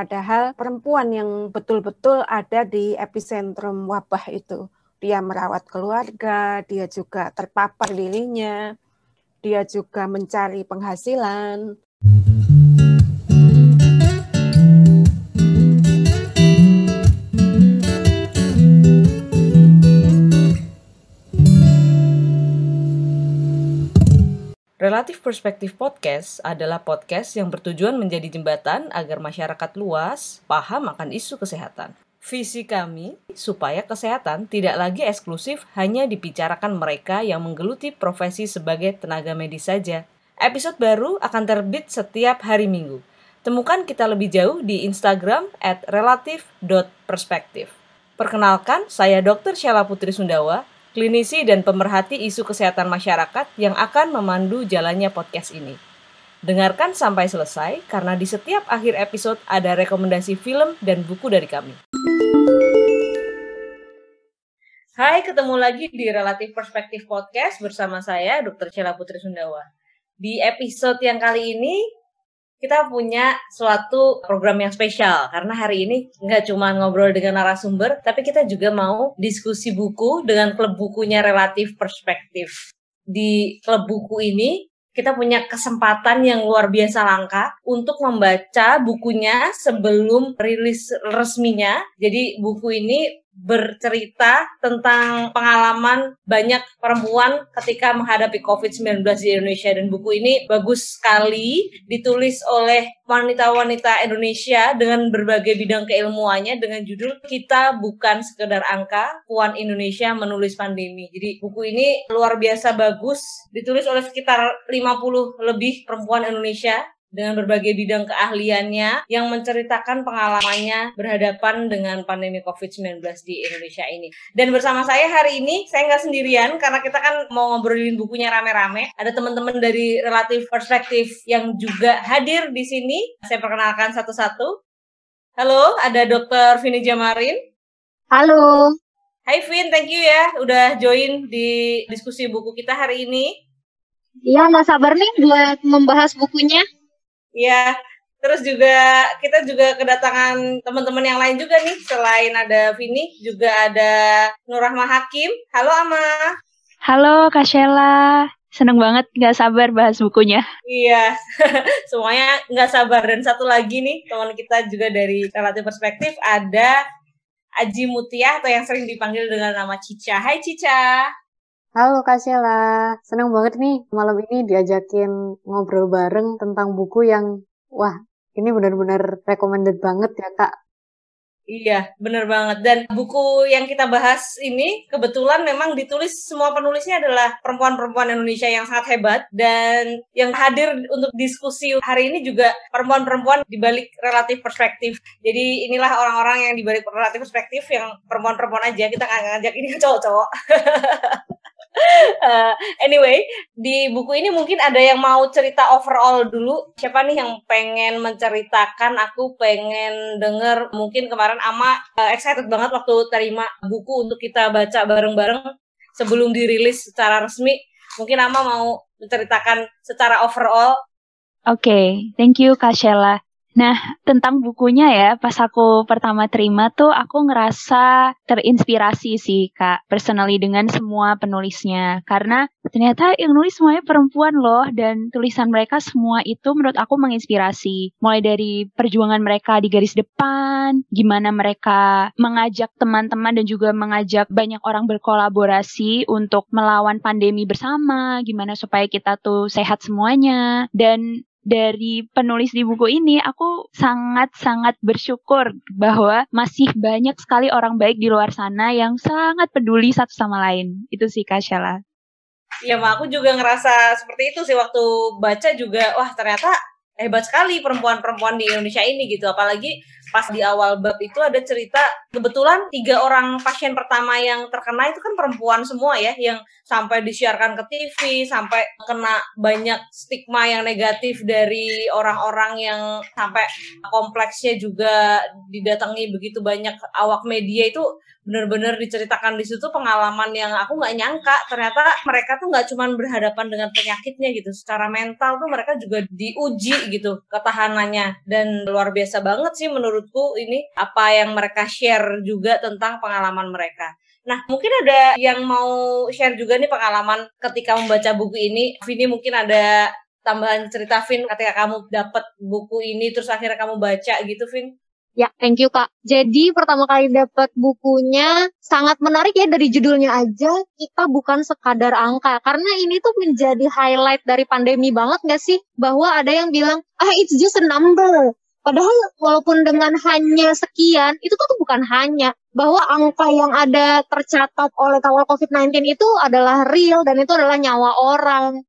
Padahal perempuan yang betul-betul ada di epicentrum wabah itu. Dia merawat keluarga, dia juga terpapar dirinya, dia juga mencari penghasilan. Relatif Perspektif Podcast adalah podcast yang bertujuan menjadi jembatan agar masyarakat luas paham akan isu kesehatan. Visi kami supaya kesehatan tidak lagi eksklusif hanya dibicarakan mereka yang menggeluti profesi sebagai tenaga medis saja. Episode baru akan terbit setiap hari Minggu. Temukan kita lebih jauh di Instagram at relatif.perspektif. Perkenalkan, saya Dr. Syala Putri Sundawa, klinisi dan pemerhati isu kesehatan masyarakat yang akan memandu jalannya podcast ini. Dengarkan sampai selesai karena di setiap akhir episode ada rekomendasi film dan buku dari kami. Hai, ketemu lagi di Relatif Perspektif Podcast bersama saya Dr. Cela Putri Sundawa. Di episode yang kali ini kita punya suatu program yang spesial karena hari ini nggak cuma ngobrol dengan narasumber, tapi kita juga mau diskusi buku dengan klub bukunya relatif perspektif. Di klub buku ini kita punya kesempatan yang luar biasa langka untuk membaca bukunya sebelum rilis resminya. Jadi buku ini bercerita tentang pengalaman banyak perempuan ketika menghadapi COVID-19 di Indonesia dan buku ini bagus sekali ditulis oleh wanita-wanita Indonesia dengan berbagai bidang keilmuannya dengan judul Kita Bukan Sekedar Angka, Puan Indonesia Menulis Pandemi. Jadi buku ini luar biasa bagus ditulis oleh sekitar 50 lebih perempuan Indonesia dengan berbagai bidang keahliannya yang menceritakan pengalamannya berhadapan dengan pandemi COVID-19 di Indonesia ini. Dan bersama saya hari ini, saya nggak sendirian karena kita kan mau ngobrolin bukunya rame-rame. Ada teman-teman dari Relatif Perspektif yang juga hadir di sini. Saya perkenalkan satu-satu. Halo, ada Dr. Vini Jamarin. Halo. Hai Vin, thank you ya udah join di diskusi buku kita hari ini. Iya, nggak sabar nih buat membahas bukunya. Iya, terus juga kita juga kedatangan teman-teman yang lain juga nih. Selain ada Vini, juga ada Nurahma Hakim. Halo Ama. Halo Kak Sheila. Seneng banget nggak sabar bahas bukunya. Iya, semuanya nggak sabar. Dan satu lagi nih, teman kita juga dari Relatif Perspektif, ada Aji Mutia atau yang sering dipanggil dengan nama Cica. Hai Cica. Halo Kak Sheila, senang banget nih malam ini diajakin ngobrol bareng tentang buku yang, wah ini benar-benar recommended banget ya Kak. Iya, bener banget. Dan buku yang kita bahas ini kebetulan memang ditulis semua penulisnya adalah perempuan-perempuan Indonesia yang sangat hebat dan yang hadir untuk diskusi hari ini juga perempuan-perempuan di balik relatif perspektif. Jadi inilah orang-orang yang di balik relatif perspektif yang perempuan-perempuan aja. Kita nggak ngajak ini cowok-cowok. uh, anyway, di buku ini mungkin ada yang mau cerita overall dulu. Siapa nih yang pengen menceritakan? Aku pengen denger. Mungkin kemarin Ama uh, excited banget waktu terima buku untuk kita baca bareng-bareng sebelum dirilis secara resmi. Mungkin Ama mau menceritakan secara overall. Oke, okay, thank you Kak Sheila. Nah, tentang bukunya ya, pas aku pertama terima tuh aku ngerasa terinspirasi sih, Kak, personally dengan semua penulisnya. Karena ternyata yang nulis semuanya perempuan loh, dan tulisan mereka semua itu menurut aku menginspirasi. Mulai dari perjuangan mereka di garis depan, gimana mereka mengajak teman-teman dan juga mengajak banyak orang berkolaborasi untuk melawan pandemi bersama, gimana supaya kita tuh sehat semuanya. Dan dari penulis di buku ini, aku sangat-sangat bersyukur bahwa masih banyak sekali orang baik di luar sana yang sangat peduli satu sama lain. Itu sih Kak Sheila. Iya, aku juga ngerasa seperti itu sih waktu baca juga, wah ternyata hebat sekali perempuan-perempuan di Indonesia ini gitu. Apalagi pas di awal bab itu ada cerita kebetulan tiga orang pasien pertama yang terkena itu kan perempuan semua ya yang sampai disiarkan ke TV sampai kena banyak stigma yang negatif dari orang-orang yang sampai kompleksnya juga didatangi begitu banyak awak media itu benar-benar diceritakan di situ pengalaman yang aku nggak nyangka ternyata mereka tuh nggak cuma berhadapan dengan penyakitnya gitu secara mental tuh mereka juga diuji gitu ketahanannya dan luar biasa banget sih menurutku ini apa yang mereka share juga tentang pengalaman mereka Nah, mungkin ada yang mau share juga nih pengalaman ketika membaca buku ini. Vini mungkin ada tambahan cerita Vin ketika kamu dapat buku ini terus akhirnya kamu baca gitu Vin? Ya, thank you Kak. Jadi pertama kali dapat bukunya sangat menarik ya dari judulnya aja kita bukan sekadar angka. Karena ini tuh menjadi highlight dari pandemi banget gak sih? Bahwa ada yang bilang, ah it's just a number. Padahal walaupun dengan hanya sekian, itu tuh bukan hanya. Bahwa angka yang ada tercatat oleh kawal COVID-19 itu adalah real dan itu adalah nyawa orang.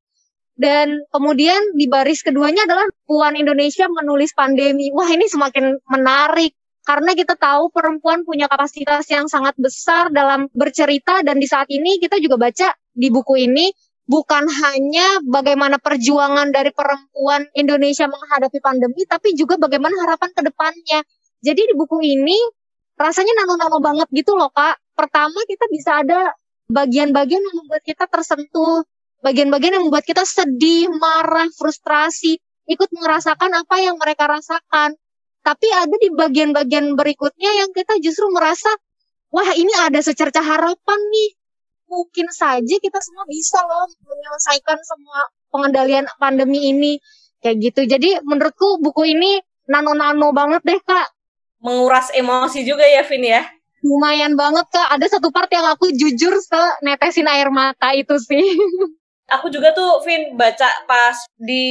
Dan kemudian di baris keduanya adalah Puan Indonesia menulis pandemi. Wah ini semakin menarik karena kita tahu perempuan punya kapasitas yang sangat besar dalam bercerita dan di saat ini kita juga baca di buku ini bukan hanya bagaimana perjuangan dari perempuan Indonesia menghadapi pandemi tapi juga bagaimana harapan ke depannya. Jadi di buku ini rasanya nano-nano banget gitu loh Kak. Pertama kita bisa ada bagian-bagian yang membuat kita tersentuh bagian-bagian yang membuat kita sedih, marah, frustrasi, ikut merasakan apa yang mereka rasakan. Tapi ada di bagian-bagian berikutnya yang kita justru merasa, wah ini ada secerca harapan nih. Mungkin saja kita semua bisa loh menyelesaikan semua pengendalian pandemi ini. Kayak gitu. Jadi menurutku buku ini nano-nano banget deh kak. Menguras emosi juga ya Vin ya? Lumayan banget kak. Ada satu part yang aku jujur se netesin air mata itu sih. aku juga tuh Vin baca pas di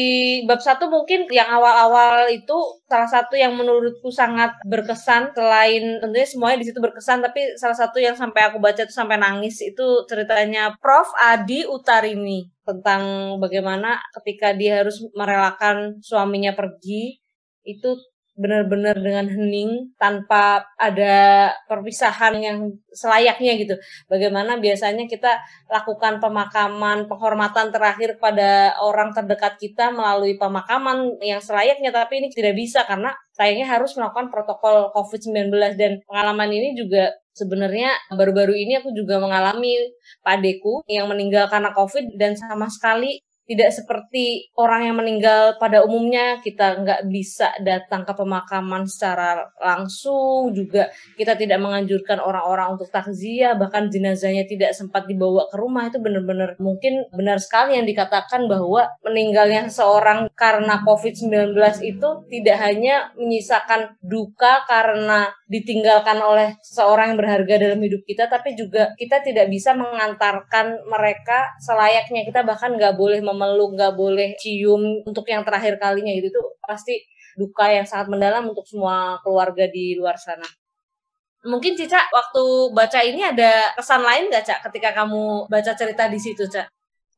bab satu mungkin yang awal-awal itu salah satu yang menurutku sangat berkesan selain tentunya semuanya di situ berkesan tapi salah satu yang sampai aku baca tuh sampai nangis itu ceritanya Prof. Adi Utarini tentang bagaimana ketika dia harus merelakan suaminya pergi itu benar-benar dengan hening tanpa ada perpisahan yang selayaknya gitu. Bagaimana biasanya kita lakukan pemakaman penghormatan terakhir pada orang terdekat kita melalui pemakaman yang selayaknya tapi ini tidak bisa karena sayangnya harus melakukan protokol COVID-19 dan pengalaman ini juga sebenarnya baru-baru ini aku juga mengalami padeku yang meninggal karena COVID dan sama sekali tidak seperti orang yang meninggal pada umumnya kita nggak bisa datang ke pemakaman secara langsung juga kita tidak menganjurkan orang-orang untuk takziah bahkan jenazahnya tidak sempat dibawa ke rumah itu benar-benar mungkin benar sekali yang dikatakan bahwa meninggalnya seseorang karena COVID-19 itu tidak hanya menyisakan duka karena ditinggalkan oleh seseorang yang berharga dalam hidup kita tapi juga kita tidak bisa mengantarkan mereka selayaknya. Kita bahkan nggak boleh mem memeluk, nggak boleh cium untuk yang terakhir kalinya gitu tuh pasti duka yang sangat mendalam untuk semua keluarga di luar sana. Mungkin Cica waktu baca ini ada kesan lain nggak Cak ketika kamu baca cerita di situ Cak?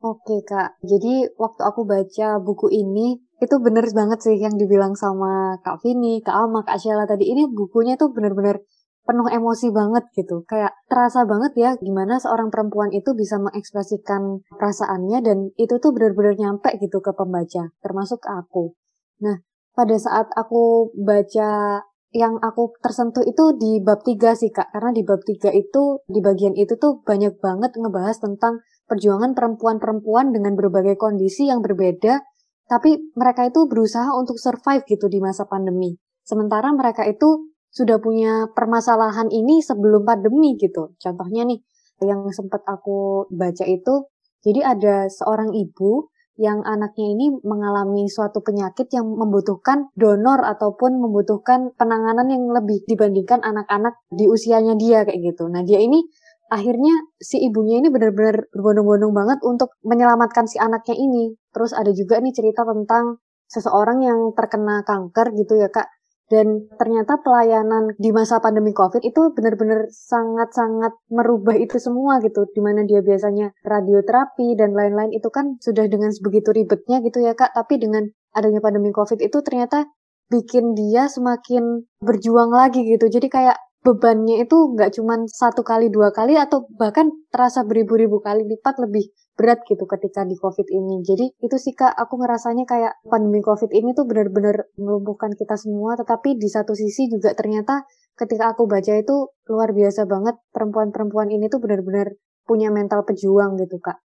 Oke kak, jadi waktu aku baca buku ini itu bener banget sih yang dibilang sama Kak Vini, Kak Alma, Kak Sheila tadi. Ini bukunya tuh bener-bener penuh emosi banget gitu. Kayak terasa banget ya gimana seorang perempuan itu bisa mengekspresikan perasaannya dan itu tuh benar-benar nyampe gitu ke pembaca, termasuk ke aku. Nah, pada saat aku baca yang aku tersentuh itu di bab 3 sih Kak, karena di bab 3 itu, di bagian itu tuh banyak banget ngebahas tentang perjuangan perempuan-perempuan dengan berbagai kondisi yang berbeda, tapi mereka itu berusaha untuk survive gitu di masa pandemi. Sementara mereka itu sudah punya permasalahan ini sebelum pandemi gitu. Contohnya nih, yang sempat aku baca itu, jadi ada seorang ibu yang anaknya ini mengalami suatu penyakit yang membutuhkan donor ataupun membutuhkan penanganan yang lebih dibandingkan anak-anak di usianya dia kayak gitu. Nah dia ini akhirnya si ibunya ini benar-benar berbondong-bondong banget untuk menyelamatkan si anaknya ini. Terus ada juga nih cerita tentang seseorang yang terkena kanker gitu ya kak dan ternyata pelayanan di masa pandemi COVID itu benar-benar sangat-sangat merubah itu semua gitu. Di mana dia biasanya radioterapi dan lain-lain itu kan sudah dengan sebegitu ribetnya gitu ya kak. Tapi dengan adanya pandemi COVID itu ternyata bikin dia semakin berjuang lagi gitu. Jadi kayak bebannya itu nggak cuma satu kali dua kali atau bahkan terasa beribu-ribu kali lipat lebih berat gitu ketika di covid ini jadi itu sih kak aku ngerasanya kayak pandemi covid ini tuh benar-benar melumpuhkan kita semua tetapi di satu sisi juga ternyata ketika aku baca itu luar biasa banget perempuan-perempuan ini tuh benar-benar punya mental pejuang gitu kak.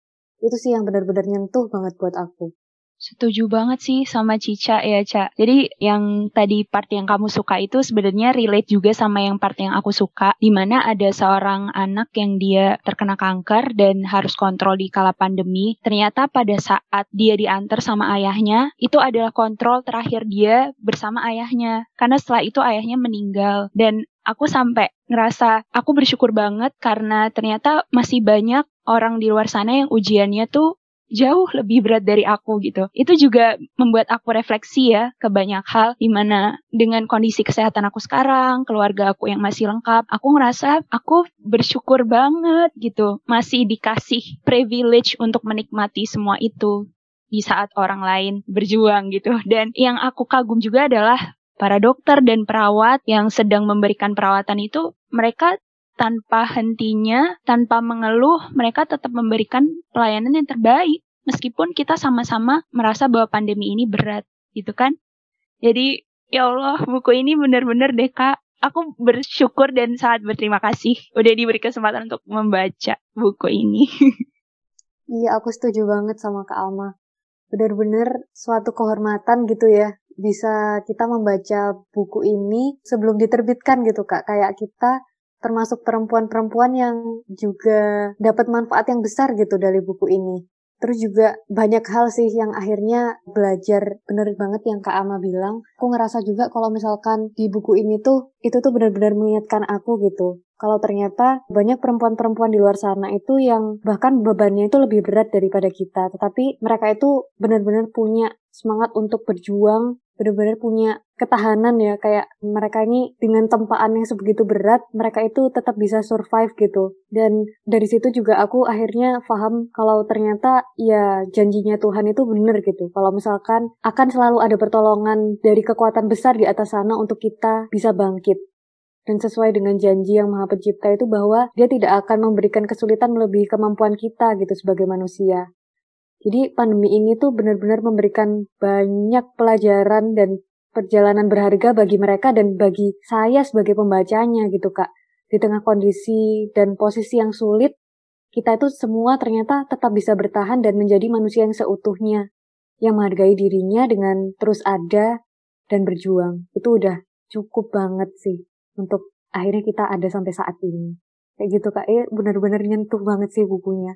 Itu sih yang benar-benar nyentuh banget buat aku. Setuju banget sih sama Cica ya, Ca. Jadi yang tadi part yang kamu suka itu sebenarnya relate juga sama yang part yang aku suka, di mana ada seorang anak yang dia terkena kanker dan harus kontrol di kala pandemi. Ternyata pada saat dia diantar sama ayahnya, itu adalah kontrol terakhir dia bersama ayahnya. Karena setelah itu ayahnya meninggal. Dan aku sampai ngerasa aku bersyukur banget karena ternyata masih banyak orang di luar sana yang ujiannya tuh jauh lebih berat dari aku gitu. Itu juga membuat aku refleksi ya ke banyak hal di mana dengan kondisi kesehatan aku sekarang, keluarga aku yang masih lengkap, aku ngerasa aku bersyukur banget gitu. Masih dikasih privilege untuk menikmati semua itu di saat orang lain berjuang gitu. Dan yang aku kagum juga adalah para dokter dan perawat yang sedang memberikan perawatan itu mereka tanpa hentinya, tanpa mengeluh, mereka tetap memberikan pelayanan yang terbaik. Meskipun kita sama-sama merasa bahwa pandemi ini berat, gitu kan? Jadi, ya Allah, buku ini benar-benar deh, Kak. Aku bersyukur dan sangat berterima kasih udah diberi kesempatan untuk membaca buku ini. iya, aku setuju banget sama Kak Alma. Benar-benar suatu kehormatan gitu ya bisa kita membaca buku ini sebelum diterbitkan gitu kak kayak kita termasuk perempuan-perempuan yang juga dapat manfaat yang besar gitu dari buku ini. Terus juga banyak hal sih yang akhirnya belajar bener banget yang Kak Ama bilang. Aku ngerasa juga kalau misalkan di buku ini tuh, itu tuh benar-benar mengingatkan aku gitu. Kalau ternyata banyak perempuan-perempuan di luar sana itu yang bahkan bebannya itu lebih berat daripada kita. Tetapi mereka itu benar-benar punya semangat untuk berjuang, benar-benar punya ketahanan ya kayak mereka ini dengan tempaan yang sebegitu berat mereka itu tetap bisa survive gitu. Dan dari situ juga aku akhirnya paham kalau ternyata ya janjinya Tuhan itu benar gitu. Kalau misalkan akan selalu ada pertolongan dari kekuatan besar di atas sana untuk kita bisa bangkit. Dan sesuai dengan janji yang Maha Pencipta itu bahwa dia tidak akan memberikan kesulitan melebihi kemampuan kita gitu sebagai manusia. Jadi pandemi ini tuh benar-benar memberikan banyak pelajaran dan perjalanan berharga bagi mereka dan bagi saya sebagai pembacanya gitu kak. Di tengah kondisi dan posisi yang sulit, kita itu semua ternyata tetap bisa bertahan dan menjadi manusia yang seutuhnya, yang menghargai dirinya dengan terus ada dan berjuang. Itu udah cukup banget sih untuk akhirnya kita ada sampai saat ini. Kayak gitu kak, eh benar-benar nyentuh banget sih bukunya.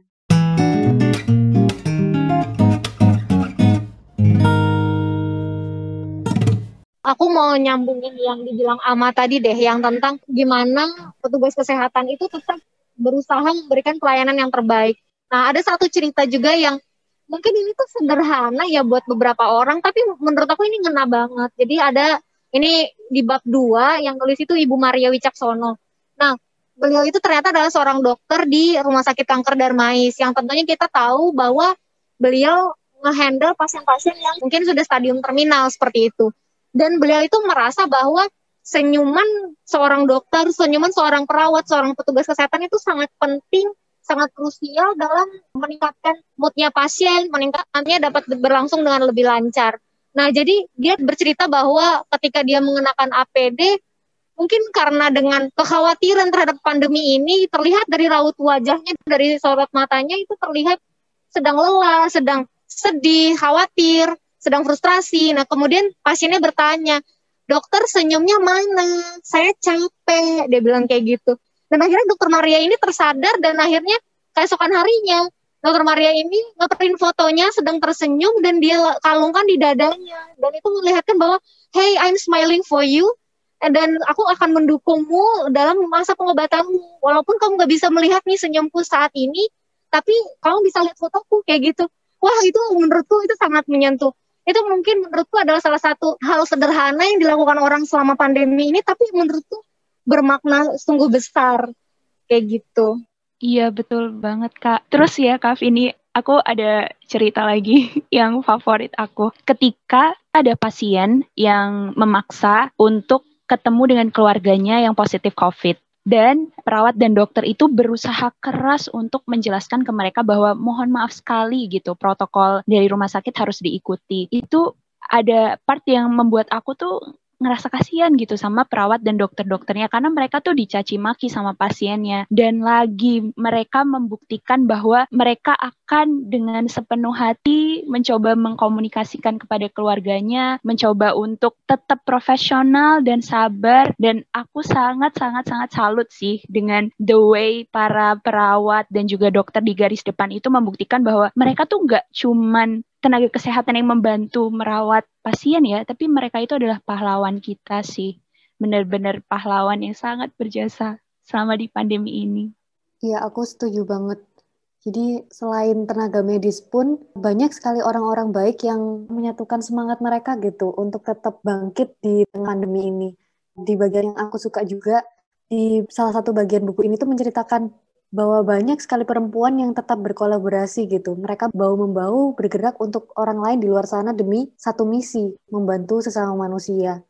Aku mau nyambungin yang dibilang Ama tadi deh, yang tentang gimana petugas kesehatan itu tetap berusaha memberikan pelayanan yang terbaik. Nah, ada satu cerita juga yang mungkin ini tuh sederhana ya buat beberapa orang, tapi menurut aku ini ngena banget. Jadi ada ini di bab dua yang tulis itu Ibu Maria Wicaksono. Nah, beliau itu ternyata adalah seorang dokter di Rumah Sakit Kanker Darmais yang tentunya kita tahu bahwa beliau ngehandle pasien-pasien yang mungkin sudah stadium terminal seperti itu dan beliau itu merasa bahwa senyuman seorang dokter, senyuman seorang perawat, seorang petugas kesehatan itu sangat penting, sangat krusial dalam meningkatkan moodnya pasien, meningkatkannya dapat berlangsung dengan lebih lancar. Nah, jadi dia bercerita bahwa ketika dia mengenakan APD, mungkin karena dengan kekhawatiran terhadap pandemi ini terlihat dari raut wajahnya, dari sorot matanya itu terlihat sedang lelah, sedang sedih, khawatir sedang frustrasi. Nah, kemudian pasiennya bertanya, dokter senyumnya mana? Saya capek, dia bilang kayak gitu. Dan akhirnya dokter Maria ini tersadar dan akhirnya keesokan harinya dokter Maria ini ngeprint fotonya sedang tersenyum dan dia kalungkan di dadanya. Dan itu melihatkan bahwa, hey, I'm smiling for you. Dan aku akan mendukungmu dalam masa pengobatanmu. Walaupun kamu gak bisa melihat nih senyumku saat ini, tapi kamu bisa lihat fotoku kayak gitu. Wah itu menurutku itu sangat menyentuh itu mungkin menurutku adalah salah satu hal sederhana yang dilakukan orang selama pandemi ini tapi menurutku bermakna sungguh besar kayak gitu. Iya betul banget kak. Terus ya kak ini aku ada cerita lagi yang favorit aku. Ketika ada pasien yang memaksa untuk ketemu dengan keluarganya yang positif COVID dan perawat dan dokter itu berusaha keras untuk menjelaskan ke mereka bahwa mohon maaf sekali gitu protokol dari rumah sakit harus diikuti. Itu ada part yang membuat aku tuh ngerasa kasihan gitu sama perawat dan dokter-dokternya karena mereka tuh dicaci maki sama pasiennya. Dan lagi mereka membuktikan bahwa mereka akan dengan sepenuh hati mencoba mengkomunikasikan kepada keluarganya, mencoba untuk tetap profesional dan sabar. Dan aku sangat sangat sangat salut sih dengan the way para perawat dan juga dokter di garis depan itu membuktikan bahwa mereka tuh nggak cuman tenaga kesehatan yang membantu merawat pasien ya, tapi mereka itu adalah pahlawan kita sih. Benar-benar pahlawan yang sangat berjasa selama di pandemi ini. Iya, aku setuju banget. Jadi selain tenaga medis pun banyak sekali orang-orang baik yang menyatukan semangat mereka gitu untuk tetap bangkit di tengah pandemi ini. Di bagian yang aku suka juga di salah satu bagian buku ini tuh menceritakan bahwa banyak sekali perempuan yang tetap berkolaborasi gitu. Mereka bau-membau bergerak untuk orang lain di luar sana demi satu misi, membantu sesama manusia.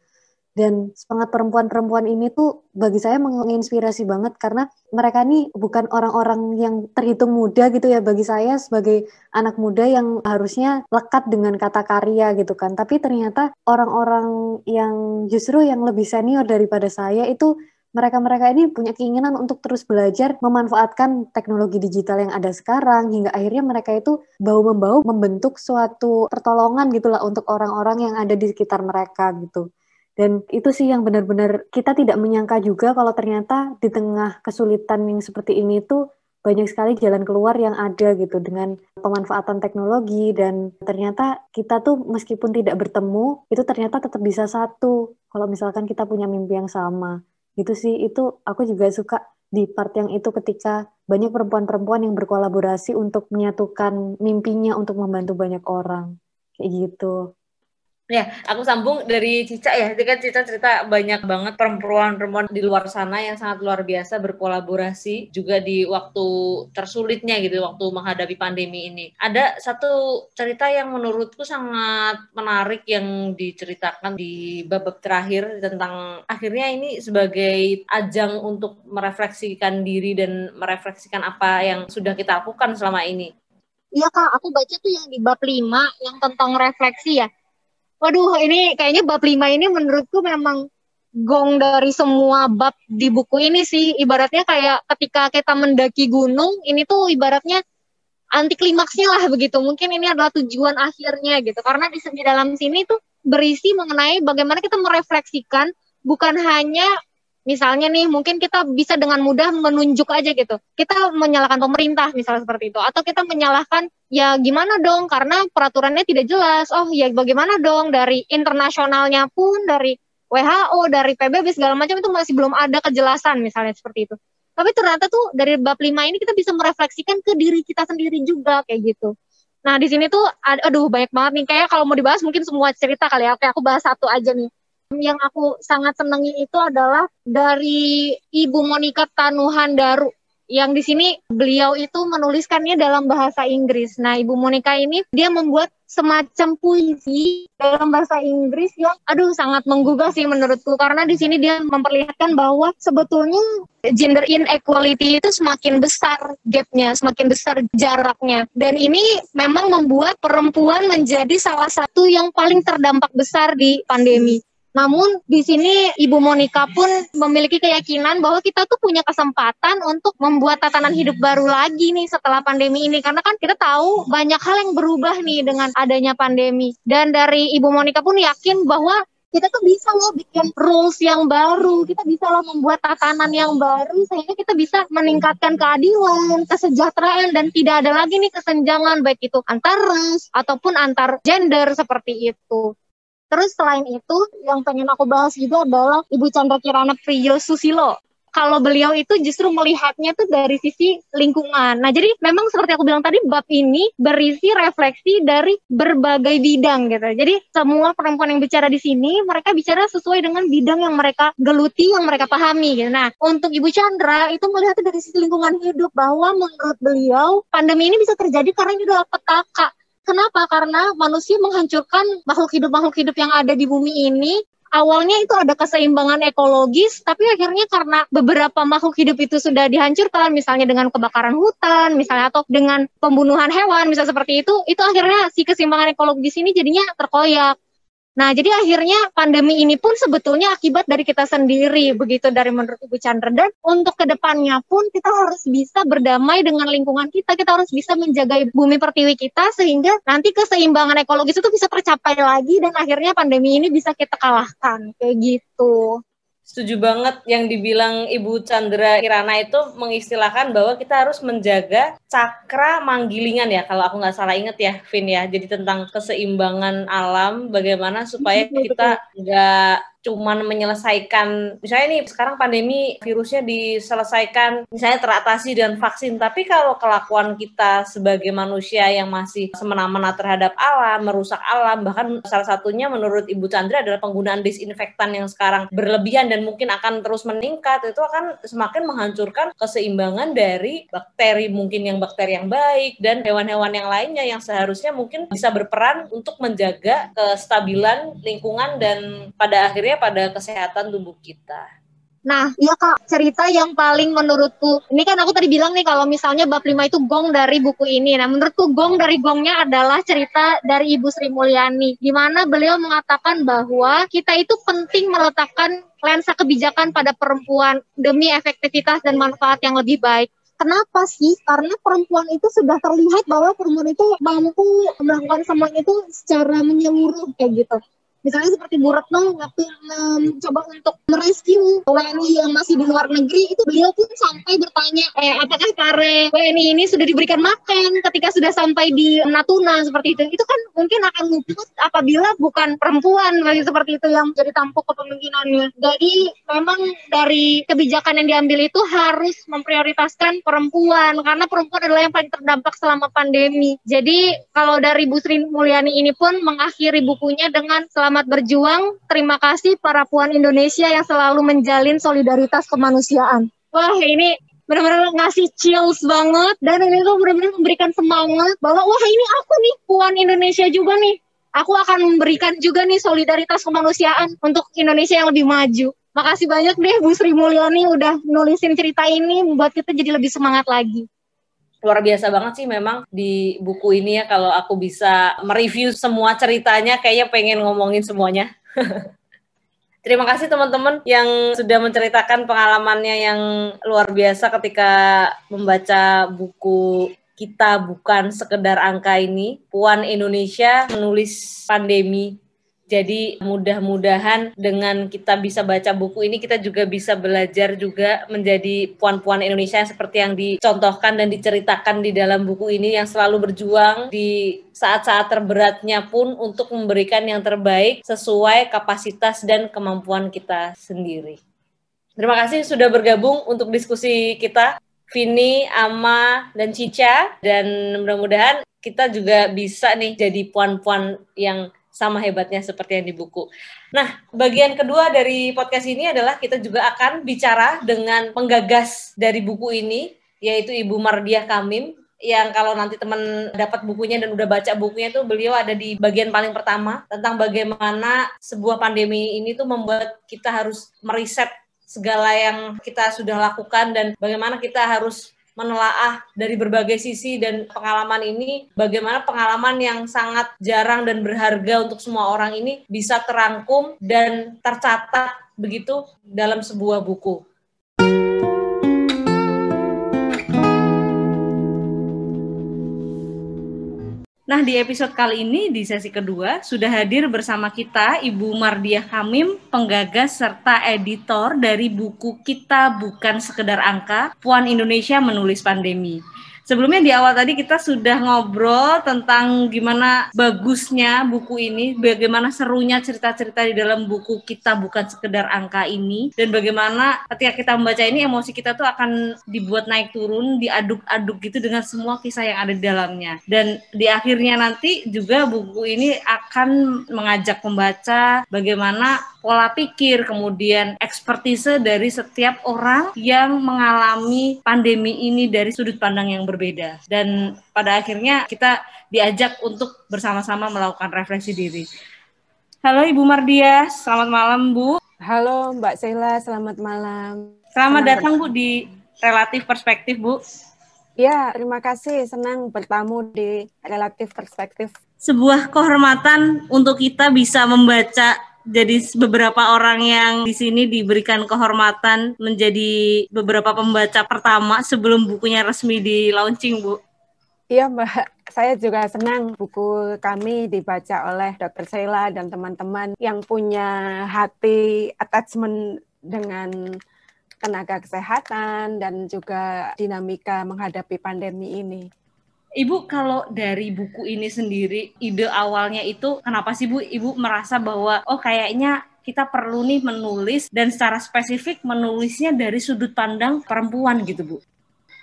Dan semangat perempuan-perempuan ini tuh bagi saya menginspirasi banget karena mereka ini bukan orang-orang yang terhitung muda gitu ya bagi saya sebagai anak muda yang harusnya lekat dengan kata karya gitu kan. Tapi ternyata orang-orang yang justru yang lebih senior daripada saya itu mereka-mereka ini punya keinginan untuk terus belajar memanfaatkan teknologi digital yang ada sekarang hingga akhirnya mereka itu bau-membau membentuk suatu pertolongan gitulah untuk orang-orang yang ada di sekitar mereka gitu. Dan itu sih yang benar-benar kita tidak menyangka juga kalau ternyata di tengah kesulitan yang seperti ini itu banyak sekali jalan keluar yang ada gitu dengan pemanfaatan teknologi dan ternyata kita tuh meskipun tidak bertemu itu ternyata tetap bisa satu kalau misalkan kita punya mimpi yang sama gitu sih itu aku juga suka di part yang itu ketika banyak perempuan-perempuan yang berkolaborasi untuk menyatukan mimpinya untuk membantu banyak orang. Kayak gitu Ya, aku sambung dari Cica ya. Jadi kan Cica cerita banyak banget perempuan-perempuan di luar sana yang sangat luar biasa berkolaborasi juga di waktu tersulitnya gitu, waktu menghadapi pandemi ini. Ada satu cerita yang menurutku sangat menarik yang diceritakan di bab terakhir tentang akhirnya ini sebagai ajang untuk merefleksikan diri dan merefleksikan apa yang sudah kita lakukan selama ini. Iya kak, aku baca tuh yang di bab 5 yang tentang refleksi ya Waduh, ini kayaknya bab 5 ini menurutku memang gong dari semua bab di buku ini sih. Ibaratnya kayak ketika kita mendaki gunung, ini tuh ibaratnya anti klimaksnya lah begitu. Mungkin ini adalah tujuan akhirnya gitu. Karena di, di dalam sini tuh berisi mengenai bagaimana kita merefleksikan bukan hanya misalnya nih mungkin kita bisa dengan mudah menunjuk aja gitu. Kita menyalahkan pemerintah misalnya seperti itu. Atau kita menyalahkan ya gimana dong? Karena peraturannya tidak jelas. Oh ya bagaimana dong? Dari internasionalnya pun dari WHO dari PBB segala macam itu masih belum ada kejelasan misalnya seperti itu. Tapi ternyata tuh dari bab 5 ini kita bisa merefleksikan ke diri kita sendiri juga kayak gitu. Nah, di sini tuh aduh banyak banget nih. Kayak kalau mau dibahas mungkin semua cerita kali ya. Oke, aku bahas satu aja nih yang aku sangat senangi itu adalah dari Ibu Monica Tanuhan Daru yang di sini beliau itu menuliskannya dalam bahasa Inggris. Nah, Ibu Monica ini dia membuat semacam puisi dalam bahasa Inggris yang aduh sangat menggugah sih menurutku karena di sini dia memperlihatkan bahwa sebetulnya gender inequality itu semakin besar gapnya, semakin besar jaraknya. Dan ini memang membuat perempuan menjadi salah satu yang paling terdampak besar di pandemi. Namun di sini Ibu Monica pun memiliki keyakinan bahwa kita tuh punya kesempatan untuk membuat tatanan hidup baru lagi nih setelah pandemi ini karena kan kita tahu banyak hal yang berubah nih dengan adanya pandemi. Dan dari Ibu Monica pun yakin bahwa kita tuh bisa loh bikin rules yang baru, kita bisa loh membuat tatanan yang baru sehingga kita bisa meningkatkan keadilan, kesejahteraan dan tidak ada lagi nih kesenjangan baik itu antar ras ataupun antar gender seperti itu. Terus selain itu, yang pengen aku bahas juga adalah Ibu Chandra Kirana Priyo Susilo. Kalau beliau itu justru melihatnya tuh dari sisi lingkungan. Nah, jadi memang seperti aku bilang tadi, bab ini berisi refleksi dari berbagai bidang gitu. Jadi semua perempuan yang bicara di sini, mereka bicara sesuai dengan bidang yang mereka geluti, yang mereka pahami gitu. Nah, untuk Ibu Chandra itu melihatnya dari sisi lingkungan hidup bahwa menurut beliau pandemi ini bisa terjadi karena ini adalah petaka Kenapa? Karena manusia menghancurkan makhluk hidup-makhluk hidup yang ada di bumi ini awalnya itu ada keseimbangan ekologis, tapi akhirnya karena beberapa makhluk hidup itu sudah dihancurkan, misalnya dengan kebakaran hutan, misalnya atau dengan pembunuhan hewan, misalnya seperti itu, itu akhirnya si keseimbangan ekologis ini jadinya terkoyak. Nah, jadi akhirnya pandemi ini pun sebetulnya akibat dari kita sendiri, begitu dari menurut Ibu Chandra. Dan untuk ke depannya pun kita harus bisa berdamai dengan lingkungan kita, kita harus bisa menjaga bumi pertiwi kita sehingga nanti keseimbangan ekologis itu bisa tercapai lagi dan akhirnya pandemi ini bisa kita kalahkan, kayak gitu. Setuju banget yang dibilang Ibu Chandra Kirana itu mengistilahkan bahwa kita harus menjaga cakra manggilingan ya kalau aku nggak salah inget ya Vin ya. Jadi tentang keseimbangan alam bagaimana supaya kita nggak cuman menyelesaikan misalnya nih sekarang pandemi virusnya diselesaikan misalnya teratasi dengan vaksin. Tapi kalau kelakuan kita sebagai manusia yang masih semena-mena terhadap alam merusak alam bahkan salah satunya menurut Ibu Chandra adalah penggunaan disinfektan yang sekarang berlebihan dan mungkin akan terus meningkat itu akan semakin menghancurkan keseimbangan dari bakteri mungkin yang bakteri yang baik dan hewan-hewan yang lainnya yang seharusnya mungkin bisa berperan untuk menjaga kestabilan lingkungan dan pada akhirnya dampaknya pada kesehatan tubuh kita. Nah, ya Kak, cerita yang paling menurutku, ini kan aku tadi bilang nih kalau misalnya bab 5 itu gong dari buku ini. Nah, menurutku gong dari gongnya adalah cerita dari Ibu Sri Mulyani, di mana beliau mengatakan bahwa kita itu penting meletakkan lensa kebijakan pada perempuan demi efektivitas dan manfaat yang lebih baik. Kenapa sih? Karena perempuan itu sudah terlihat bahwa perempuan itu mampu melakukan semuanya itu secara menyeluruh kayak gitu misalnya seperti Bu Retno waktu mencoba untuk merescue WNI yang masih di luar negeri itu beliau pun sampai bertanya eh apakah para WNI ini sudah diberikan makan ketika sudah sampai di Natuna? Seperti itu. Itu kan mungkin akan luput apabila bukan perempuan seperti itu yang jadi tampuk kepemimpinannya. Jadi memang dari kebijakan yang diambil itu harus memprioritaskan perempuan karena perempuan adalah yang paling terdampak selama pandemi. Jadi kalau dari Bu Sri Mulyani ini pun mengakhiri bukunya dengan Selamat berjuang. Terima kasih para puan Indonesia yang selalu menjalin solidaritas kemanusiaan. Wah, ini benar-benar ngasih chills banget dan ini tuh benar-benar memberikan semangat bahwa wah ini aku nih puan Indonesia juga nih. Aku akan memberikan juga nih solidaritas kemanusiaan untuk Indonesia yang lebih maju. Makasih banyak deh Bu Sri Mulyani udah nulisin cerita ini membuat kita jadi lebih semangat lagi luar biasa banget sih memang di buku ini ya kalau aku bisa mereview semua ceritanya kayaknya pengen ngomongin semuanya. Terima kasih teman-teman yang sudah menceritakan pengalamannya yang luar biasa ketika membaca buku kita bukan sekedar angka ini. Puan Indonesia menulis pandemi jadi mudah-mudahan dengan kita bisa baca buku ini kita juga bisa belajar juga menjadi puan-puan Indonesia yang seperti yang dicontohkan dan diceritakan di dalam buku ini yang selalu berjuang di saat-saat terberatnya pun untuk memberikan yang terbaik sesuai kapasitas dan kemampuan kita sendiri. Terima kasih sudah bergabung untuk diskusi kita. Vini, Ama, dan Cica. Dan mudah-mudahan kita juga bisa nih jadi puan-puan yang sama hebatnya seperti yang di buku. Nah, bagian kedua dari podcast ini adalah kita juga akan bicara dengan penggagas dari buku ini, yaitu Ibu Mardiah Kamim, yang kalau nanti teman dapat bukunya dan udah baca bukunya itu beliau ada di bagian paling pertama tentang bagaimana sebuah pandemi ini tuh membuat kita harus meriset segala yang kita sudah lakukan dan bagaimana kita harus menelaah dari berbagai sisi dan pengalaman ini bagaimana pengalaman yang sangat jarang dan berharga untuk semua orang ini bisa terangkum dan tercatat begitu dalam sebuah buku. Nah, di episode kali ini, di sesi kedua, sudah hadir bersama kita Ibu Mardiah Kamim, penggagas serta editor dari buku Kita Bukan Sekedar Angka, Puan Indonesia Menulis Pandemi. Sebelumnya di awal tadi kita sudah ngobrol tentang gimana bagusnya buku ini, bagaimana serunya cerita-cerita di dalam buku kita bukan sekedar angka ini, dan bagaimana ketika kita membaca ini emosi kita tuh akan dibuat naik turun, diaduk-aduk gitu dengan semua kisah yang ada di dalamnya. Dan di akhirnya nanti juga buku ini akan mengajak pembaca bagaimana pola pikir, kemudian ekspertise dari setiap orang yang mengalami pandemi ini dari sudut pandang yang berbeda. Dan pada akhirnya kita diajak untuk bersama-sama melakukan refleksi diri. Halo Ibu Mardia, selamat malam Bu. Halo Mbak Sheila, selamat malam. Selamat datang Bu di Relatif Perspektif Bu. Ya, terima kasih. Senang bertamu di Relatif Perspektif sebuah kehormatan untuk kita bisa membaca jadi beberapa orang yang di sini diberikan kehormatan menjadi beberapa pembaca pertama sebelum bukunya resmi di launching, Bu. Iya, Mbak. Saya juga senang buku kami dibaca oleh Dr. Sheila dan teman-teman yang punya hati attachment dengan tenaga kesehatan dan juga dinamika menghadapi pandemi ini. Ibu kalau dari buku ini sendiri ide awalnya itu kenapa sih Bu Ibu merasa bahwa oh kayaknya kita perlu nih menulis dan secara spesifik menulisnya dari sudut pandang perempuan gitu Bu.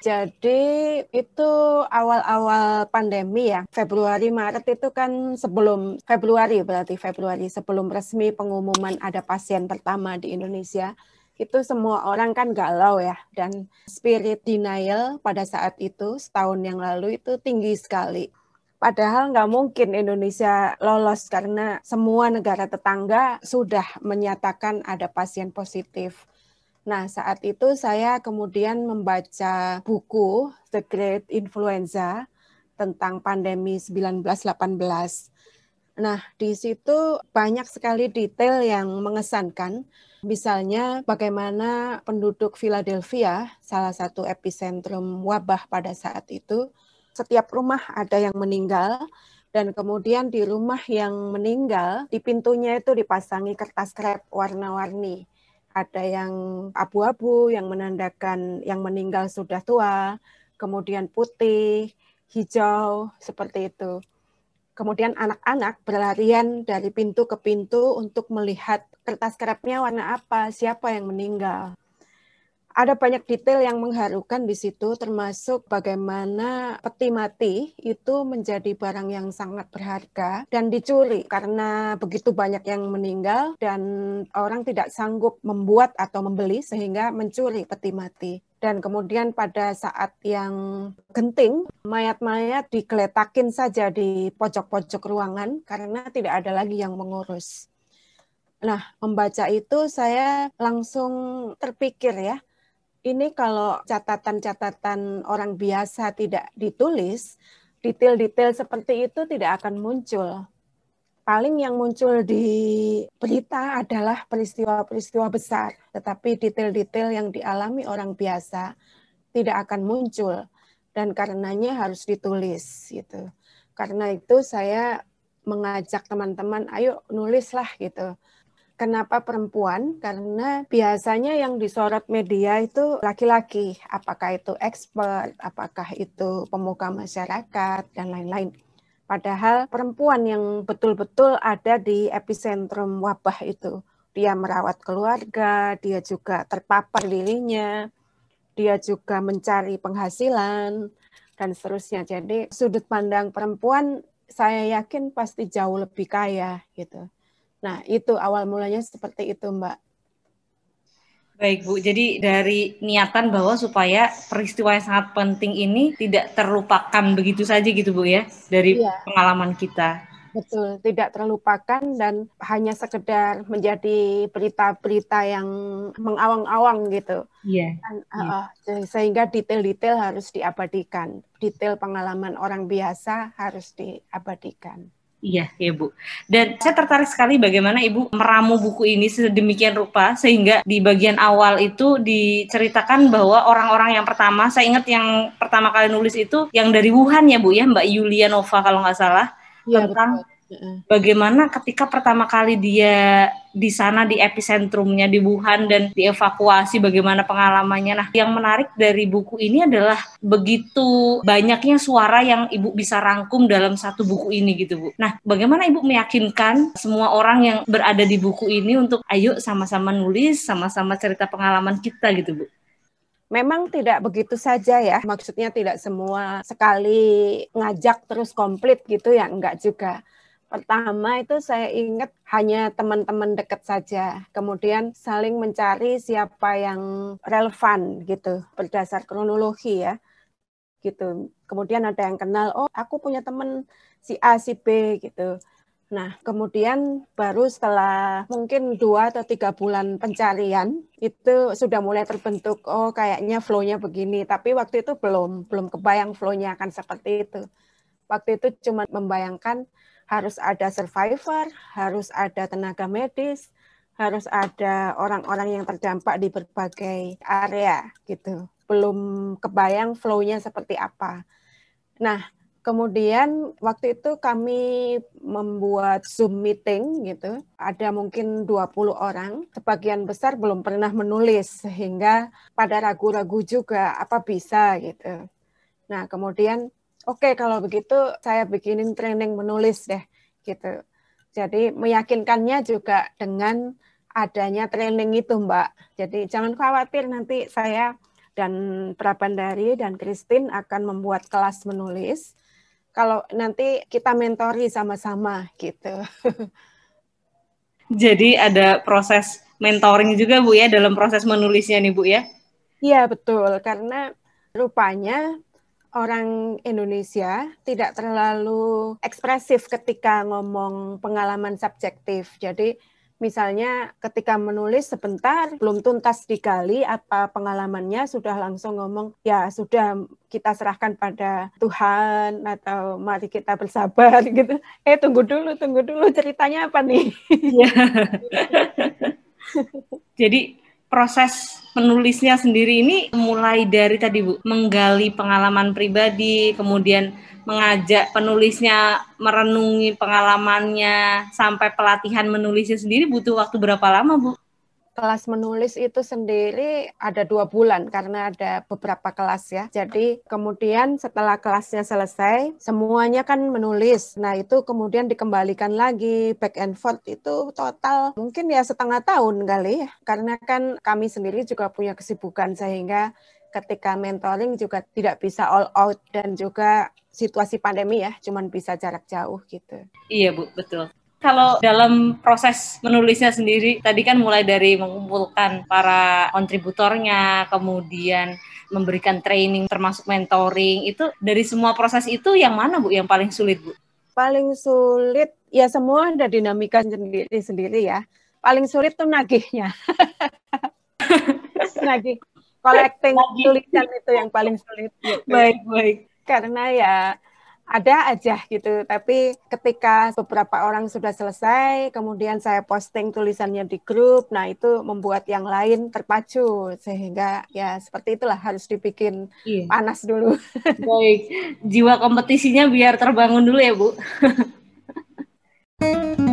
Jadi itu awal-awal pandemi ya, Februari Maret itu kan sebelum Februari berarti Februari sebelum resmi pengumuman ada pasien pertama di Indonesia itu semua orang kan galau ya dan spirit denial pada saat itu setahun yang lalu itu tinggi sekali. Padahal nggak mungkin Indonesia lolos karena semua negara tetangga sudah menyatakan ada pasien positif. Nah, saat itu saya kemudian membaca buku The Great Influenza tentang pandemi 1918. Nah, di situ banyak sekali detail yang mengesankan Misalnya bagaimana penduduk Philadelphia, salah satu epicentrum wabah pada saat itu, setiap rumah ada yang meninggal dan kemudian di rumah yang meninggal di pintunya itu dipasangi kertas krep warna-warni. Ada yang abu-abu yang menandakan yang meninggal sudah tua, kemudian putih, hijau seperti itu. Kemudian anak-anak berlarian dari pintu ke pintu untuk melihat kertas kerapnya warna apa, siapa yang meninggal. Ada banyak detail yang mengharukan di situ, termasuk bagaimana peti mati itu menjadi barang yang sangat berharga dan dicuri karena begitu banyak yang meninggal dan orang tidak sanggup membuat atau membeli sehingga mencuri peti mati dan kemudian pada saat yang genting mayat-mayat digeletakin saja di pojok-pojok ruangan karena tidak ada lagi yang mengurus. Nah, membaca itu saya langsung terpikir ya, ini kalau catatan-catatan orang biasa tidak ditulis, detail-detail seperti itu tidak akan muncul. Paling yang muncul di berita adalah peristiwa-peristiwa besar, tetapi detail-detail yang dialami orang biasa tidak akan muncul dan karenanya harus ditulis gitu. Karena itu saya mengajak teman-teman, ayo nulislah gitu Kenapa perempuan? Karena biasanya yang disorot media itu laki-laki, apakah itu expert, apakah itu pemuka masyarakat, dan lain-lain. Padahal perempuan yang betul-betul ada di epicentrum wabah itu. Dia merawat keluarga, dia juga terpapar dirinya, dia juga mencari penghasilan, dan seterusnya. Jadi sudut pandang perempuan saya yakin pasti jauh lebih kaya gitu. Nah, itu awal mulanya seperti itu, Mbak. Baik, Bu. Jadi dari niatan bahwa supaya peristiwa yang sangat penting ini tidak terlupakan begitu saja gitu, Bu ya, dari iya. pengalaman kita. Betul, tidak terlupakan dan hanya sekedar menjadi berita-berita yang mengawang-awang gitu. Iya. Dan, uh, sehingga detail-detail harus diabadikan. Detail pengalaman orang biasa harus diabadikan. Iya, ya Bu. Dan saya tertarik sekali bagaimana Ibu meramu buku ini sedemikian rupa sehingga di bagian awal itu diceritakan bahwa orang-orang yang pertama, saya ingat yang pertama kali nulis itu yang dari Wuhan ya Bu ya, Mbak Yulia Nova kalau nggak salah, ya, tentang betul Bagaimana ketika pertama kali dia di sana di epicentrumnya di Wuhan dan dievakuasi bagaimana pengalamannya. Nah, yang menarik dari buku ini adalah begitu banyaknya suara yang Ibu bisa rangkum dalam satu buku ini gitu, Bu. Nah, bagaimana Ibu meyakinkan semua orang yang berada di buku ini untuk ayo sama-sama nulis, sama-sama cerita pengalaman kita gitu, Bu? Memang tidak begitu saja ya, maksudnya tidak semua sekali ngajak terus komplit gitu ya, enggak juga Pertama itu saya ingat hanya teman-teman dekat saja. Kemudian saling mencari siapa yang relevan gitu berdasar kronologi ya. Gitu. Kemudian ada yang kenal, oh aku punya teman si A si B gitu. Nah, kemudian baru setelah mungkin dua atau tiga bulan pencarian itu sudah mulai terbentuk. Oh, kayaknya flow-nya begini. Tapi waktu itu belum belum kebayang flow-nya akan seperti itu. Waktu itu cuma membayangkan harus ada survivor, harus ada tenaga medis, harus ada orang-orang yang terdampak di berbagai area gitu. Belum kebayang flow-nya seperti apa. Nah, Kemudian waktu itu kami membuat Zoom meeting gitu. Ada mungkin 20 orang, sebagian besar belum pernah menulis sehingga pada ragu-ragu juga apa bisa gitu. Nah, kemudian oke okay, kalau begitu saya bikinin training menulis deh gitu. Jadi meyakinkannya juga dengan adanya training itu, Mbak. Jadi jangan khawatir nanti saya dan Prabandari dan Christine akan membuat kelas menulis kalau nanti kita mentori sama-sama gitu. Jadi ada proses mentoring juga Bu ya dalam proses menulisnya nih Bu ya? Iya betul karena rupanya orang Indonesia tidak terlalu ekspresif ketika ngomong pengalaman subjektif. Jadi Misalnya ketika menulis sebentar belum tuntas digali apa pengalamannya sudah langsung ngomong ya sudah kita serahkan pada Tuhan atau mari kita bersabar gitu. Eh tunggu dulu tunggu dulu ceritanya apa nih? Ya. Jadi proses menulisnya sendiri ini mulai dari tadi Bu menggali pengalaman pribadi kemudian mengajak penulisnya merenungi pengalamannya sampai pelatihan menulisnya sendiri butuh waktu berapa lama Bu? Kelas menulis itu sendiri ada dua bulan karena ada beberapa kelas ya. Jadi kemudian setelah kelasnya selesai, semuanya kan menulis. Nah itu kemudian dikembalikan lagi back and forth itu total mungkin ya setengah tahun kali ya. Karena kan kami sendiri juga punya kesibukan sehingga ketika mentoring juga tidak bisa all out dan juga situasi pandemi ya, cuman bisa jarak jauh gitu. Iya Bu, betul. Kalau dalam proses menulisnya sendiri, tadi kan mulai dari mengumpulkan para kontributornya, kemudian memberikan training termasuk mentoring, itu dari semua proses itu yang mana Bu yang paling sulit Bu? Paling sulit ya semua ada dinamika sendiri-sendiri ya. Paling sulit tuh nagihnya. nagih collecting tulisan itu yang paling sulit. Gitu. Baik, baik karena ya ada aja gitu. Tapi ketika beberapa orang sudah selesai, kemudian saya posting tulisannya di grup, nah itu membuat yang lain terpacu sehingga ya seperti itulah harus dibikin iya. panas dulu. Baik, jiwa kompetisinya biar terbangun dulu ya Bu.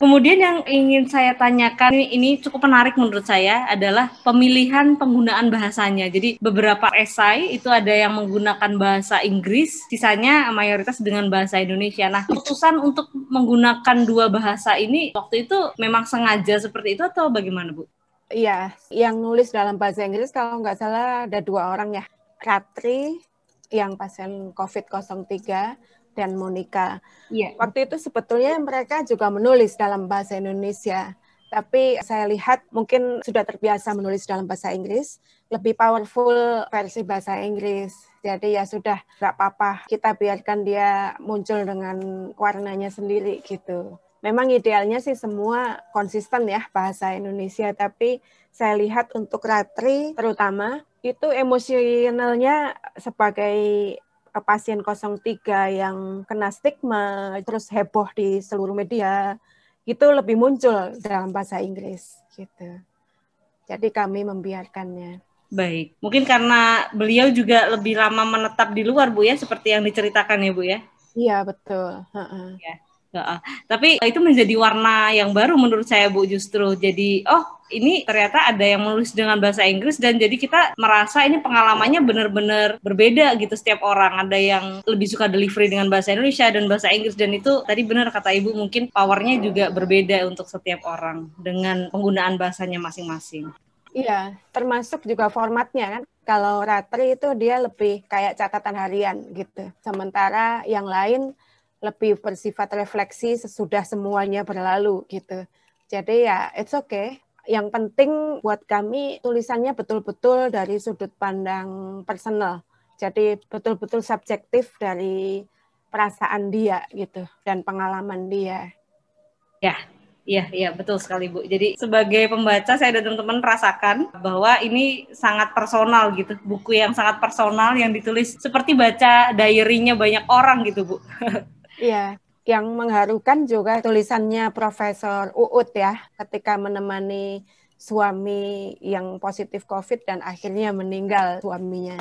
Kemudian yang ingin saya tanyakan ini cukup menarik menurut saya adalah pemilihan penggunaan bahasanya. Jadi beberapa esai itu ada yang menggunakan bahasa Inggris, sisanya mayoritas dengan bahasa Indonesia. Nah, keputusan untuk menggunakan dua bahasa ini waktu itu memang sengaja seperti itu atau bagaimana, Bu? Iya, yang nulis dalam bahasa Inggris kalau nggak salah ada dua orang ya. Ratri yang pasien COVID-03 dan Monica. Yeah. Waktu itu sebetulnya mereka juga menulis dalam bahasa Indonesia, tapi saya lihat mungkin sudah terbiasa menulis dalam bahasa Inggris, lebih powerful versi bahasa Inggris. Jadi ya sudah nggak apa-apa, kita biarkan dia muncul dengan warnanya sendiri gitu. Memang idealnya sih semua konsisten ya bahasa Indonesia, tapi saya lihat untuk Ratri terutama itu emosionalnya sebagai pasien 03 yang kena stigma terus heboh di seluruh media itu lebih muncul dalam bahasa Inggris gitu. Jadi kami membiarkannya. Baik, mungkin karena beliau juga lebih lama menetap di luar Bu ya, seperti yang diceritakan ya Bu ya. Iya betul. Uh -uh. Ya. Tapi itu menjadi warna yang baru menurut saya Bu justru. Jadi oh ini ternyata ada yang menulis dengan bahasa Inggris dan jadi kita merasa ini pengalamannya benar-benar berbeda gitu setiap orang. Ada yang lebih suka delivery dengan bahasa Indonesia dan bahasa Inggris dan itu tadi benar kata Ibu mungkin powernya juga berbeda untuk setiap orang dengan penggunaan bahasanya masing-masing. Iya, termasuk juga formatnya kan. Kalau Ratri itu dia lebih kayak catatan harian gitu. Sementara yang lain lebih bersifat refleksi sesudah semuanya berlalu gitu. Jadi ya it's okay. Yang penting buat kami tulisannya betul-betul dari sudut pandang personal. Jadi betul-betul subjektif dari perasaan dia gitu dan pengalaman dia. Ya, Iya, iya betul sekali Bu. Jadi sebagai pembaca saya dan teman-teman rasakan bahwa ini sangat personal gitu, buku yang sangat personal yang ditulis seperti baca diary-nya banyak orang gitu Bu. Iya, yang mengharukan juga tulisannya Profesor Uut ya ketika menemani suami yang positif COVID dan akhirnya meninggal suaminya.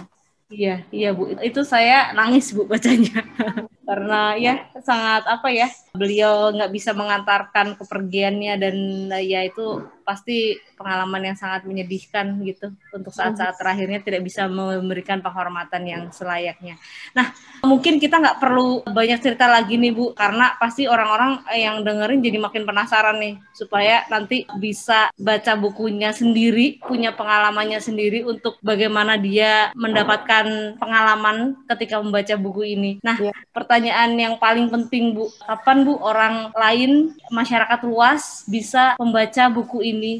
Iya, iya Bu. Itu saya nangis Bu bacanya. Karena ya sangat apa ya, beliau nggak bisa mengantarkan kepergiannya dan ya itu pasti pengalaman yang sangat menyedihkan gitu untuk saat-saat terakhirnya tidak bisa memberikan penghormatan yang selayaknya. Nah, mungkin kita nggak perlu banyak cerita lagi nih Bu, karena pasti orang-orang yang dengerin jadi makin penasaran nih supaya nanti bisa baca bukunya sendiri, punya pengalamannya sendiri untuk bagaimana dia mendapatkan pengalaman ketika membaca buku ini. Nah, ya. pertanyaan yang paling penting Bu, kapan Bu orang lain masyarakat luas bisa membaca buku ini? Ini?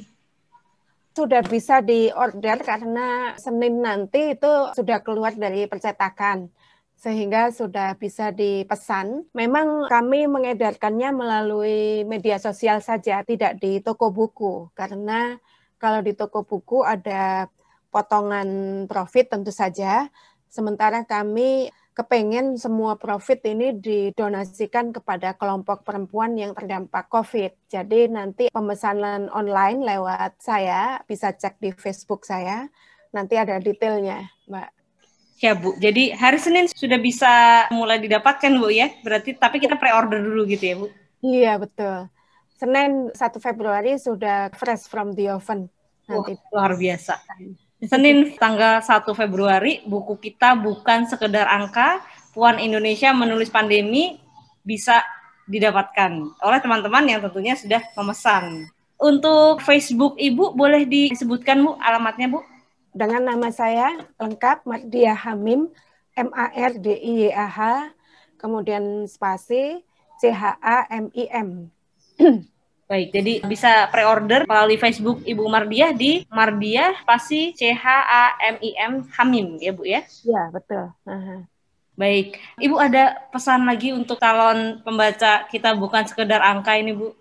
Sudah bisa diorder karena Senin nanti itu sudah keluar dari percetakan sehingga sudah bisa dipesan. Memang kami mengedarkannya melalui media sosial saja, tidak di toko buku. Karena kalau di toko buku ada potongan profit tentu saja. Sementara kami kepengen semua profit ini didonasikan kepada kelompok perempuan yang terdampak COVID. Jadi nanti pemesanan online lewat saya, bisa cek di Facebook saya, nanti ada detailnya, Mbak. Ya Bu, jadi hari Senin sudah bisa mulai didapatkan Bu ya, berarti tapi kita pre-order dulu gitu ya Bu? Iya betul. Senin 1 Februari sudah fresh from the oven. Nanti. Wah, luar biasa. Senin tanggal 1 Februari, buku kita bukan sekedar angka, Puan Indonesia menulis pandemi bisa didapatkan oleh teman-teman yang tentunya sudah memesan. Untuk Facebook Ibu boleh disebutkan Bu alamatnya Bu? Dengan nama saya lengkap Mardia Hamim, M A R D I Y A H, kemudian spasi C H A M I M. Baik, jadi bisa pre-order melalui Facebook Ibu Mardiah di Mardiah pasti C H A M I M Hamim ya Bu ya? Iya, betul. Uh-huh. Baik, Ibu ada pesan lagi untuk calon pembaca kita bukan sekedar angka ini Bu?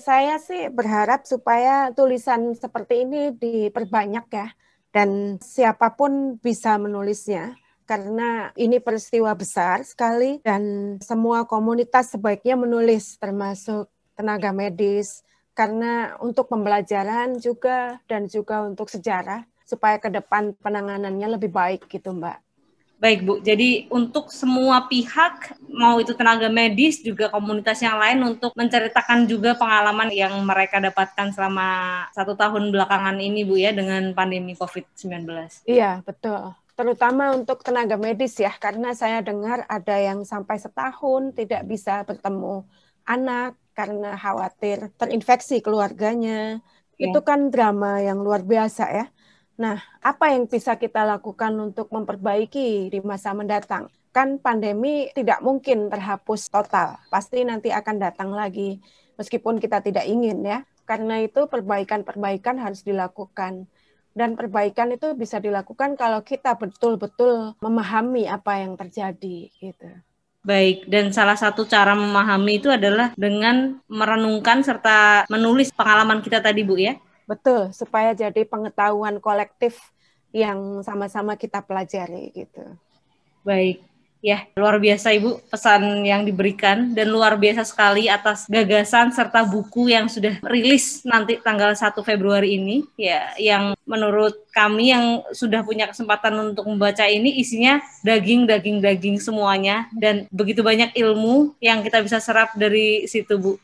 Saya sih berharap supaya tulisan seperti ini diperbanyak ya dan siapa pun bisa menulisnya karena ini peristiwa besar sekali dan semua komunitas sebaiknya menulis termasuk tenaga medis, karena untuk pembelajaran juga dan juga untuk sejarah supaya ke depan penanganannya lebih baik gitu Mbak. Baik Bu, jadi untuk semua pihak, mau itu tenaga medis juga komunitas yang lain untuk menceritakan juga pengalaman yang mereka dapatkan selama satu tahun belakangan ini Bu ya dengan pandemi COVID-19. Iya, betul. Terutama untuk tenaga medis ya, karena saya dengar ada yang sampai setahun tidak bisa bertemu anak, karena khawatir terinfeksi keluarganya. Ya. Itu kan drama yang luar biasa ya. Nah, apa yang bisa kita lakukan untuk memperbaiki di masa mendatang? Kan pandemi tidak mungkin terhapus total. Pasti nanti akan datang lagi meskipun kita tidak ingin ya. Karena itu perbaikan-perbaikan harus dilakukan. Dan perbaikan itu bisa dilakukan kalau kita betul-betul memahami apa yang terjadi gitu. Baik, dan salah satu cara memahami itu adalah dengan merenungkan serta menulis pengalaman kita tadi, Bu ya? Betul, supaya jadi pengetahuan kolektif yang sama-sama kita pelajari gitu. Baik, Ya, luar biasa Ibu pesan yang diberikan. Dan luar biasa sekali atas gagasan serta buku yang sudah rilis nanti tanggal 1 Februari ini. Ya yang menurut kami yang sudah punya kesempatan untuk membaca ini isinya daging daging daging semuanya. Dan begitu banyak ilmu yang kita bisa serap dari situ Bu.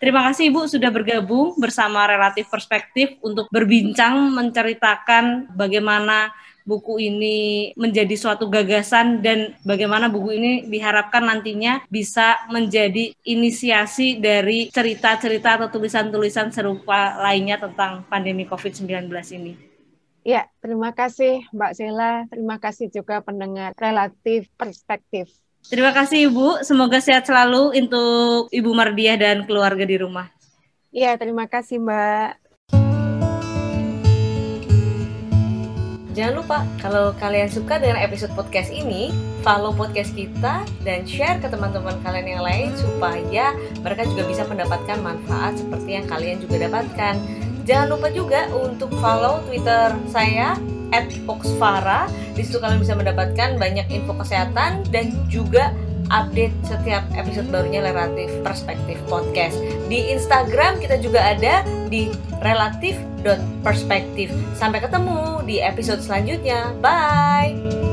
Terima kasih Ibu sudah bergabung bersama Relatif Perspektif untuk berbincang menceritakan bagaimana buku ini menjadi suatu gagasan dan bagaimana buku ini diharapkan nantinya bisa menjadi inisiasi dari cerita-cerita atau tulisan-tulisan serupa lainnya tentang pandemi COVID-19 ini. Ya, terima kasih Mbak Sela. Terima kasih juga pendengar relatif perspektif. Terima kasih Ibu. Semoga sehat selalu untuk Ibu Mardiah dan keluarga di rumah. Iya, terima kasih Mbak. Jangan lupa, kalau kalian suka dengan episode podcast ini, follow podcast kita dan share ke teman-teman kalian yang lain supaya mereka juga bisa mendapatkan manfaat seperti yang kalian juga dapatkan. Jangan lupa juga untuk follow Twitter saya @oxfara. Di situ kalian bisa mendapatkan banyak info kesehatan dan juga update setiap episode barunya Relatif Perspektif Podcast. Di Instagram kita juga ada di relatif.perspektif. Sampai ketemu di episode selanjutnya. Bye.